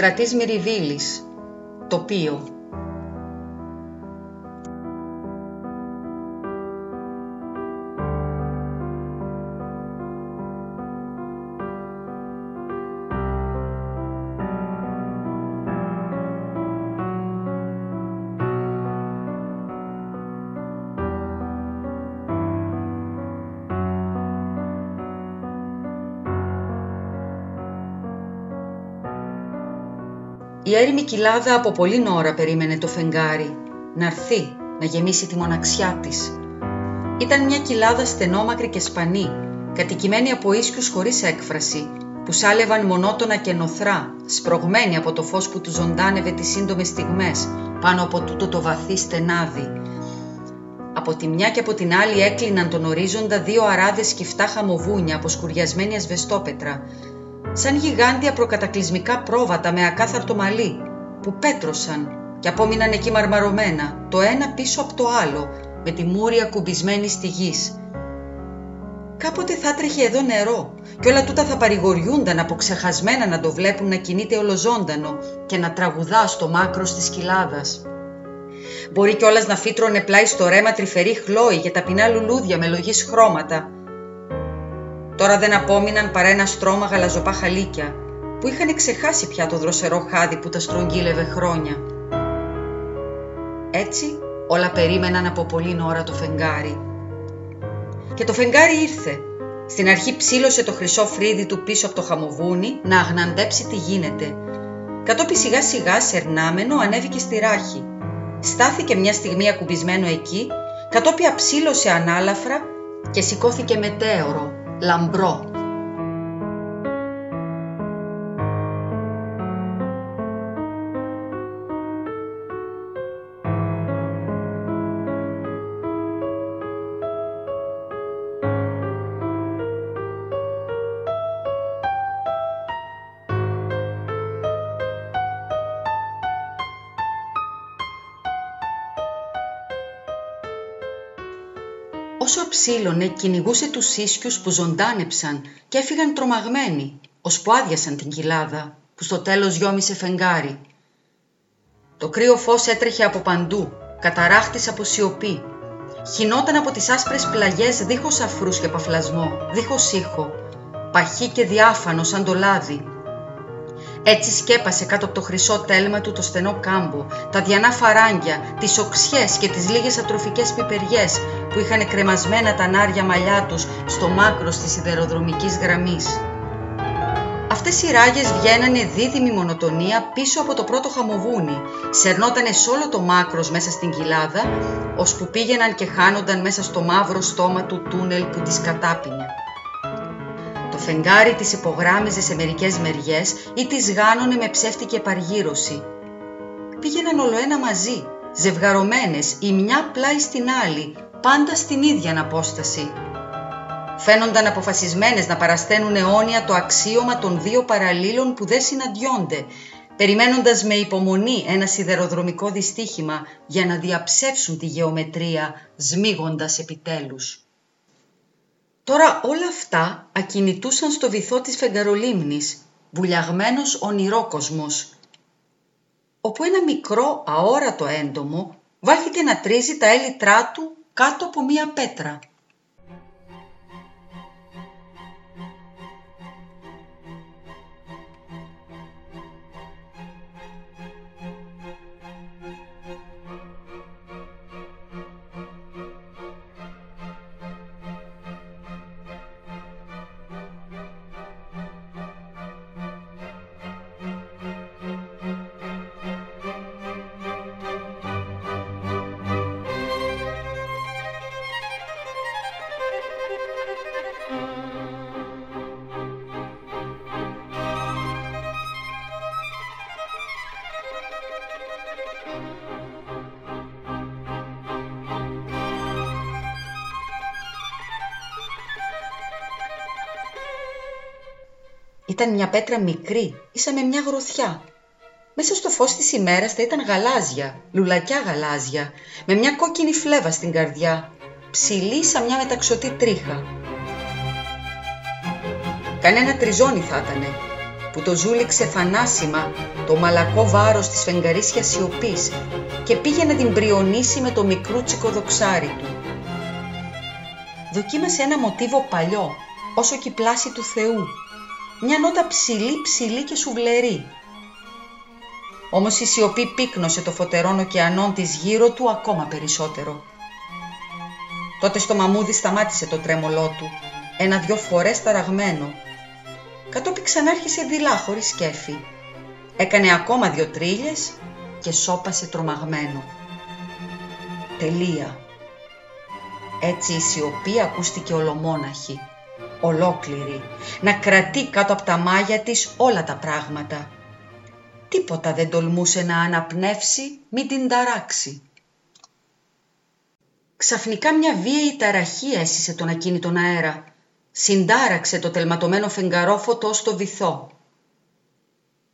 Στρατής Μυριβίλης Τοπίο Η έρημη κοιλάδα από πολύ ώρα περίμενε το φεγγάρι να έρθει, να γεμίσει τη μοναξιά της. Ήταν μια κοιλάδα στενόμακρη και σπανή, κατοικημένη από ίσκιους χωρίς έκφραση, που σάλευαν μονότονα και νοθρά, σπρωγμένοι από το φως που του ζωντάνευε τις σύντομες στιγμές, πάνω από τούτο το βαθύ στενάδι. Από τη μια και από την άλλη έκλειναν τον ορίζοντα δύο αράδες σκυφτά χαμοβούνια από σκουριασμένη ασβεστόπετρα, σαν γιγάντια προκατακλυσμικά πρόβατα με ακάθαρτο μαλλί, που πέτρωσαν και απόμειναν εκεί μαρμαρωμένα, το ένα πίσω από το άλλο, με τη μούρια κουμπισμένη στη γης. Κάποτε θα τρέχει εδώ νερό και όλα τούτα θα παρηγοριούνταν από ξεχασμένα να το βλέπουν να κινείται ολοζώντανο και να τραγουδά στο μάκρο της κοιλάδας. Μπορεί κιόλας να φύτρωνε πλάι στο ρέμα τρυφερή χλώη για ταπεινά λουλούδια με λογής χρώματα Τώρα δεν απόμειναν παρά ένα στρώμα γαλαζοπά χαλίκια που είχαν ξεχάσει πια το δροσερό χάδι που τα στρογγύλευε χρόνια. Έτσι όλα περίμεναν από πολύ ώρα το φεγγάρι. Και το φεγγάρι ήρθε. Στην αρχή ψήλωσε το χρυσό φρύδι του πίσω από το χαμοβούνι να αγναντέψει τι γίνεται. Κατόπιν σιγά σιγά σερνάμενο ανέβηκε στη ράχη. Στάθηκε μια στιγμή ακουμπισμένο εκεί, κατόπιν αψήλωσε ανάλαφρα και σηκώθηκε μετέωρο l'ambrò. Όσο ψήλωνε, κυνηγούσε τους ίσκιους που ζωντάνεψαν και έφυγαν τρομαγμένοι, ώσπου άδειασαν την κοιλάδα, που στο τέλος γιόμισε φεγγάρι. Το κρύο φως έτρεχε από παντού, καταράχτης από σιωπή. Χινόταν από τις άσπρες πλαγιές δίχως αφρούς και παφλασμό, δίχως ήχο, παχύ και διάφανο σαν το λάδι, έτσι σκέπασε κάτω από το χρυσό τέλμα του το στενό κάμπο, τα διανά φαράγγια, τις οξιές και τις λίγες ατροφικές πιπεριές που είχαν κρεμασμένα τα νάρια μαλλιά τους στο μάκρος της σιδεροδρομικής γραμμής. Αυτές οι ράγες βγαίνανε δίδυμη μονοτονία πίσω από το πρώτο χαμοβούνι, σερνότανε σ' όλο το μάκρος μέσα στην κοιλάδα, ώσπου πήγαιναν και χάνονταν μέσα στο μαύρο στόμα του τούνελ που τις κατάπινε φεγγάρι της υπογράμμιζε σε μερικές μεριές ή τις γάνωνε με ψεύτικη επαργύρωση. Πήγαιναν ολοένα μαζί, ζευγαρωμένες η μια πλάι στην άλλη, πάντα στην ίδια απόσταση. Φαίνονταν αποφασισμένες να παρασταίνουν αιώνια το αξίωμα των δύο παραλλήλων που δεν συναντιόνται, περιμένοντας με υπομονή ένα σιδεροδρομικό δυστύχημα για να διαψεύσουν τη γεωμετρία, σμίγοντας επιτέλους. Τώρα όλα αυτά ακινητούσαν στο βυθό της φεγγαρολίμνης, βουλιαγμένος ονειρόκοσμος, όπου ένα μικρό αόρατο έντομο βάχηκε να τρίζει τα έλιτρά του κάτω από μία πέτρα. Ήταν μια πέτρα μικρή, ίσα με μια γροθιά. Μέσα στο φως της ημέρας θα ήταν γαλάζια, λουλακιά γαλάζια, με μια κόκκινη φλέβα στην καρδιά, ψηλή σαν μια μεταξωτή τρίχα. Κανένα τριζόνι θα ήτανε. που το ζούληξε θανάσιμα το μαλακό βάρος της φεγγαρίσιας σιωπής και πήγε να την πριονίσει με το μικρούτσικο δοξάρι του. Δοκίμασε ένα μοτίβο παλιό, όσο και η πλάση του Θεού, μια νότα ψηλή ψηλή και σουβλερή. Όμως η σιωπή πύκνωσε το φωτερόν ωκεανόν της γύρω του ακόμα περισσότερο. Τότε στο μαμούδι σταμάτησε το τρέμολό του, ένα-δυο φορές ταραγμένο. Κατόπιν ξανάρχισε δειλά χωρίς σκέφη. Έκανε ακόμα δυο τρίλιες και σώπασε τρομαγμένο. Τελεία. Έτσι η σιωπή ακούστηκε ολομόναχη, ολόκληρη, να κρατεί κάτω από τα μάγια της όλα τα πράγματα. Τίποτα δεν τολμούσε να αναπνεύσει, μην την ταράξει. Ξαφνικά μια βίαιη ταραχή έσυσε τον ακίνητον αέρα. Συντάραξε το τελματωμένο φεγγαρόφωτο ως το βυθό.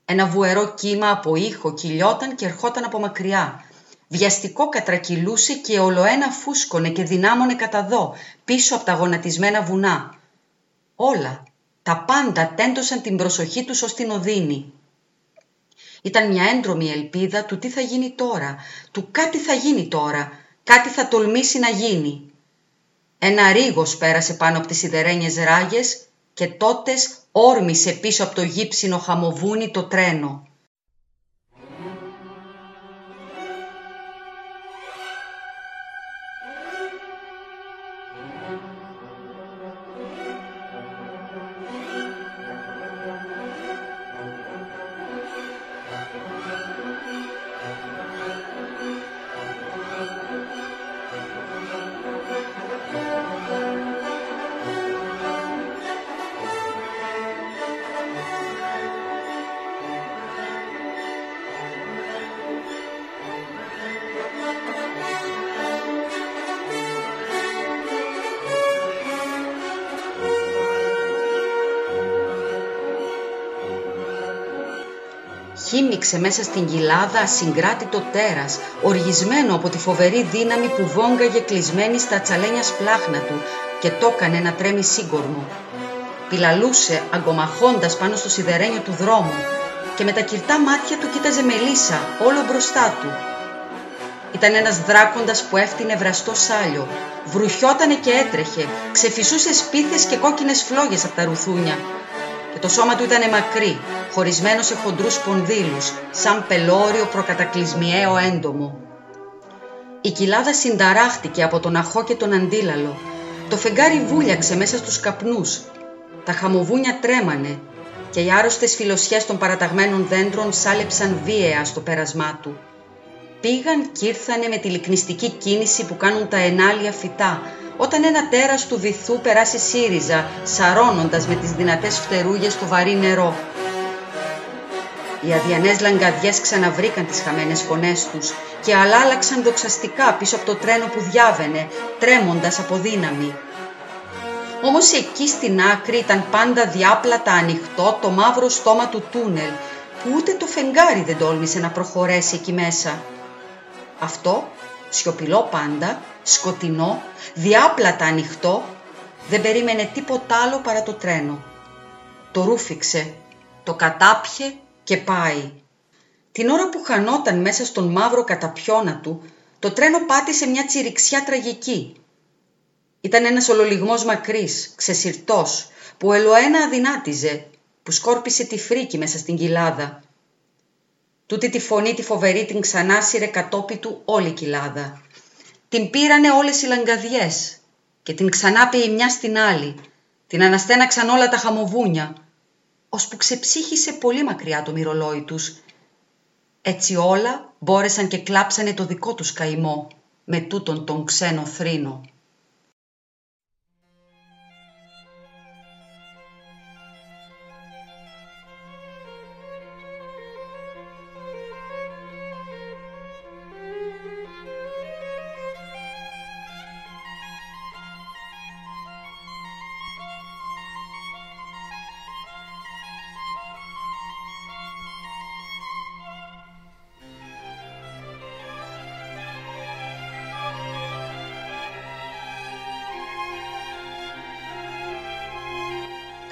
Ένα βουερό κύμα από ήχο κυλιόταν και ερχόταν από μακριά. Βιαστικό κατρακυλούσε και ολοένα φούσκωνε και δυνάμωνε κατά δω, πίσω από τα γονατισμένα βουνά. Όλα, τα πάντα τέντωσαν την προσοχή τους ως την οδύνη. Ήταν μια έντρομη ελπίδα του τι θα γίνει τώρα, του κάτι θα γίνει τώρα, κάτι θα τολμήσει να γίνει. Ένα ρίγος πέρασε πάνω από τις σιδερένιες ράγες και τότες όρμησε πίσω από το γύψινο χαμοβούνι το τρένο. Χύμιξε μέσα στην κοιλάδα ασυγκράτητο τέρας, οργισμένο από τη φοβερή δύναμη που βόγκαγε κλεισμένη στα τσαλένια σπλάχνα του και το έκανε να τρέμει σύγκορμο. Πιλαλούσε αγκομαχώντας πάνω στο σιδερένιο του δρόμου και με τα κυρτά μάτια του κοίταζε Μελίσσα όλο μπροστά του. Ήταν ένας δράκοντας που έφτιανε βραστό σάλιο, βρουχιότανε και έτρεχε, ξεφυσούσε σπίθες και κόκκινες φλόγες από τα ρουθούνια και το σώμα του ήταν μακρύ, χωρισμένος σε χοντρούς σπονδύλους, σαν πελώριο προκατακλυσμιαίο έντομο. Η κοιλάδα συνταράχτηκε από τον αχό και τον αντίλαλο. Το φεγγάρι βούλιαξε μέσα στους καπνούς. Τα χαμοβούνια τρέμανε και οι άρρωστες φιλοσιές των παραταγμένων δέντρων σάλεψαν βίαια στο πέρασμά του. Πήγαν κι ήρθανε με τη λυκνιστική κίνηση που κάνουν τα ενάλια φυτά, όταν ένα τέρας του βυθού περάσει σύριζα, σαρώνοντας με τις δυνατές φτερούγες το βαρύ νερό. Οι αδιανές λαγκαδιές ξαναβρήκαν τις χαμένες φωνές τους και αλάλαξαν δοξαστικά πίσω από το τρένο που διάβαινε, τρέμοντας από δύναμη. Όμως εκεί στην άκρη ήταν πάντα διάπλατα ανοιχτό το μαύρο στόμα του τούνελ, που ούτε το φεγγάρι δεν τόλμησε να προχωρέσει εκεί μέσα. Αυτό, σιωπηλό πάντα, σκοτεινό, διάπλατα ανοιχτό, δεν περίμενε τίποτα άλλο παρά το τρένο. Το ρούφηξε, το κατάπιε και πάει. Την ώρα που χανόταν μέσα στον μαύρο καταπιώνα του, το τρένο πάτησε μια τσιριξιά τραγική. Ήταν ένας ολολιγμός μακρύς, ξεσυρτός, που ελοένα αδυνάτιζε, που σκόρπισε τη φρίκη μέσα στην κοιλάδα. Τούτη τη φωνή τη φοβερή την ξανάσυρε κατόπι του όλη η κοιλάδα. Την πήρανε όλες οι λαγκαδιές και την ξανά η μια στην άλλη. Την αναστέναξαν όλα τα χαμοβούνια, ώσπου ξεψύχησε πολύ μακριά το μυρολόι τους. Έτσι όλα μπόρεσαν και κλάψανε το δικό τους καημό με τούτον τον ξένο θρήνο.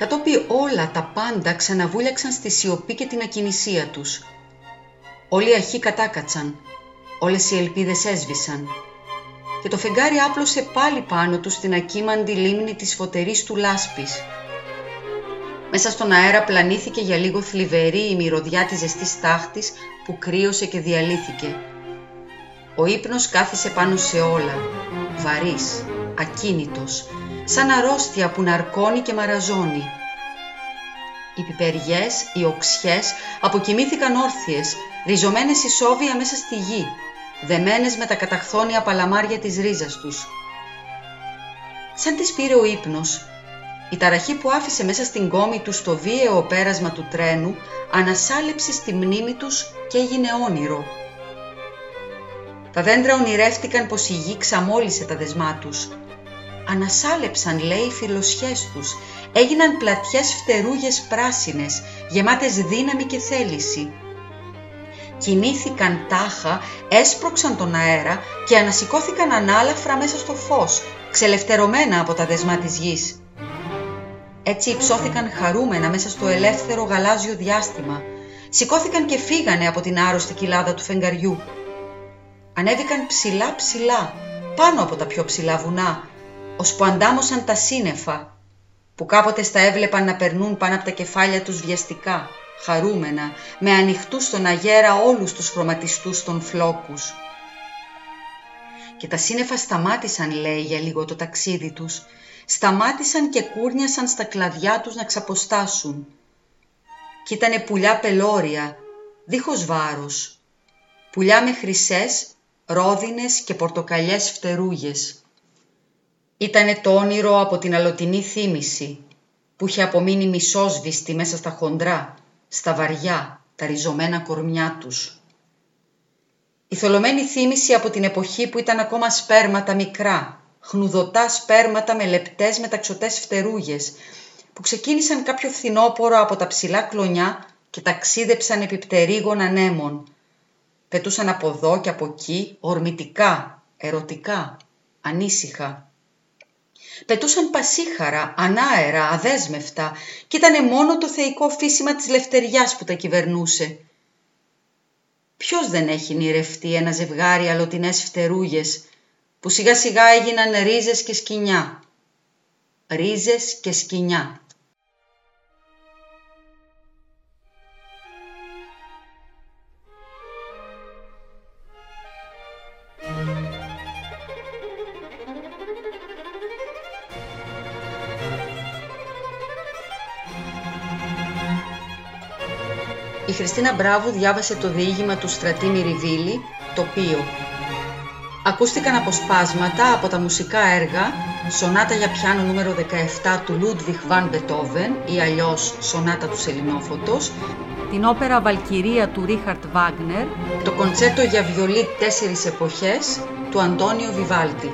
Κατόπι όλα τα πάντα ξαναβούλιαξαν στη σιωπή και την ακινησία τους. Όλοι οι αρχοί κατάκατσαν, όλες οι ελπίδες έσβησαν και το φεγγάρι άπλωσε πάλι πάνω τους στην ακίμαντη λίμνη της φωτερής του λάσπης. Μέσα στον αέρα πλανήθηκε για λίγο θλιβερή η μυρωδιά της ζεστής τάχτης που κρύωσε και διαλύθηκε. Ο ύπνος κάθισε πάνω σε όλα, βαρύς, ακίνητος, σαν αρρώστια που ναρκώνει και μαραζώνει. Οι πιπεριές, οι οξιές αποκοιμήθηκαν όρθιες, ριζωμένες ισόβια μέσα στη γη, δεμένες με τα καταχθόνια παλαμάρια της ρίζας τους. Σαν τις πήρε ο ύπνος, η ταραχή που άφησε μέσα στην κόμη τους στο βίαιο πέρασμα του τρένου ανασάλεψε στη μνήμη τους και έγινε όνειρο. Τα δέντρα ονειρεύτηκαν πως η γη ξαμόλυσε τα δεσμά τους. Ανασάλεψαν, λέει, οι φιλοσιές τους. Έγιναν πλατιές φτερούγες πράσινες, γεμάτες δύναμη και θέληση. Κινήθηκαν τάχα, έσπρωξαν τον αέρα και ανασηκώθηκαν ανάλαφρα μέσα στο φως, ξελευθερωμένα από τα δεσμά της γης. Έτσι υψώθηκαν χαρούμενα μέσα στο ελεύθερο γαλάζιο διάστημα. Σηκώθηκαν και φύγανε από την άρρωστη κοιλάδα του φεγγαριού. Ανέβηκαν ψηλά ψηλά, πάνω από τα πιο ψηλά βουνά, ώσπου αντάμωσαν τα σύννεφα, που κάποτε στα έβλεπαν να περνούν πάνω από τα κεφάλια τους βιαστικά, χαρούμενα, με ανοιχτούς στον αγέρα όλους τους χρωματιστούς των φλόκους. Και τα σύννεφα σταμάτησαν, λέει, για λίγο το ταξίδι τους, σταμάτησαν και κούρνιασαν στα κλαδιά τους να ξαποστάσουν. Κι ήτανε πουλιά πελώρια, δίχως βάρος. Πουλιά με χρυσές, ρόδινες και πορτοκαλιές φτερούγες. Ήτανε το όνειρο από την αλωτινή θύμηση, που είχε απομείνει μισόσβηστη μέσα στα χοντρά, στα βαριά, τα ριζωμένα κορμιά τους. Η θολωμένη θύμηση από την εποχή που ήταν ακόμα σπέρματα μικρά, χνουδωτά σπέρματα με λεπτές μεταξωτές φτερούγες, που ξεκίνησαν κάποιο φθινόπορο από τα ψηλά κλονιά και ταξίδεψαν επί πτερίγων ανέμων. Πετούσαν από εδώ και από εκεί, ορμητικά, ερωτικά, ανήσυχα. Πετούσαν πασίχαρα, ανάερα, αδέσμευτα και ήταν μόνο το θεϊκό φύσιμα της λευτεριάς που τα κυβερνούσε. Ποιος δεν έχει νηρευτεί ένα ζευγάρι αλωτινές φτερούγες που σιγά σιγά έγιναν ρίζες και σκοινιά; Ρίζες και σκοινιά. Χριστίνα Μπράβου διάβασε το διήγημα του Στρατή Ριβίλη, οποίο Ακούστηκαν αποσπάσματα από τα μουσικά έργα Σονάτα για πιάνο νούμερο 17 του Λούντβιχ Βαν Μπετόβεν ή αλλιώς Σονάτα του Σελινόφωτος, την όπερα Βαλκυρία του Ρίχαρτ Βάγνερ, το κοντσέρτο για βιολί τέσσερις εποχές του Αντώνιο Βιβάλτη.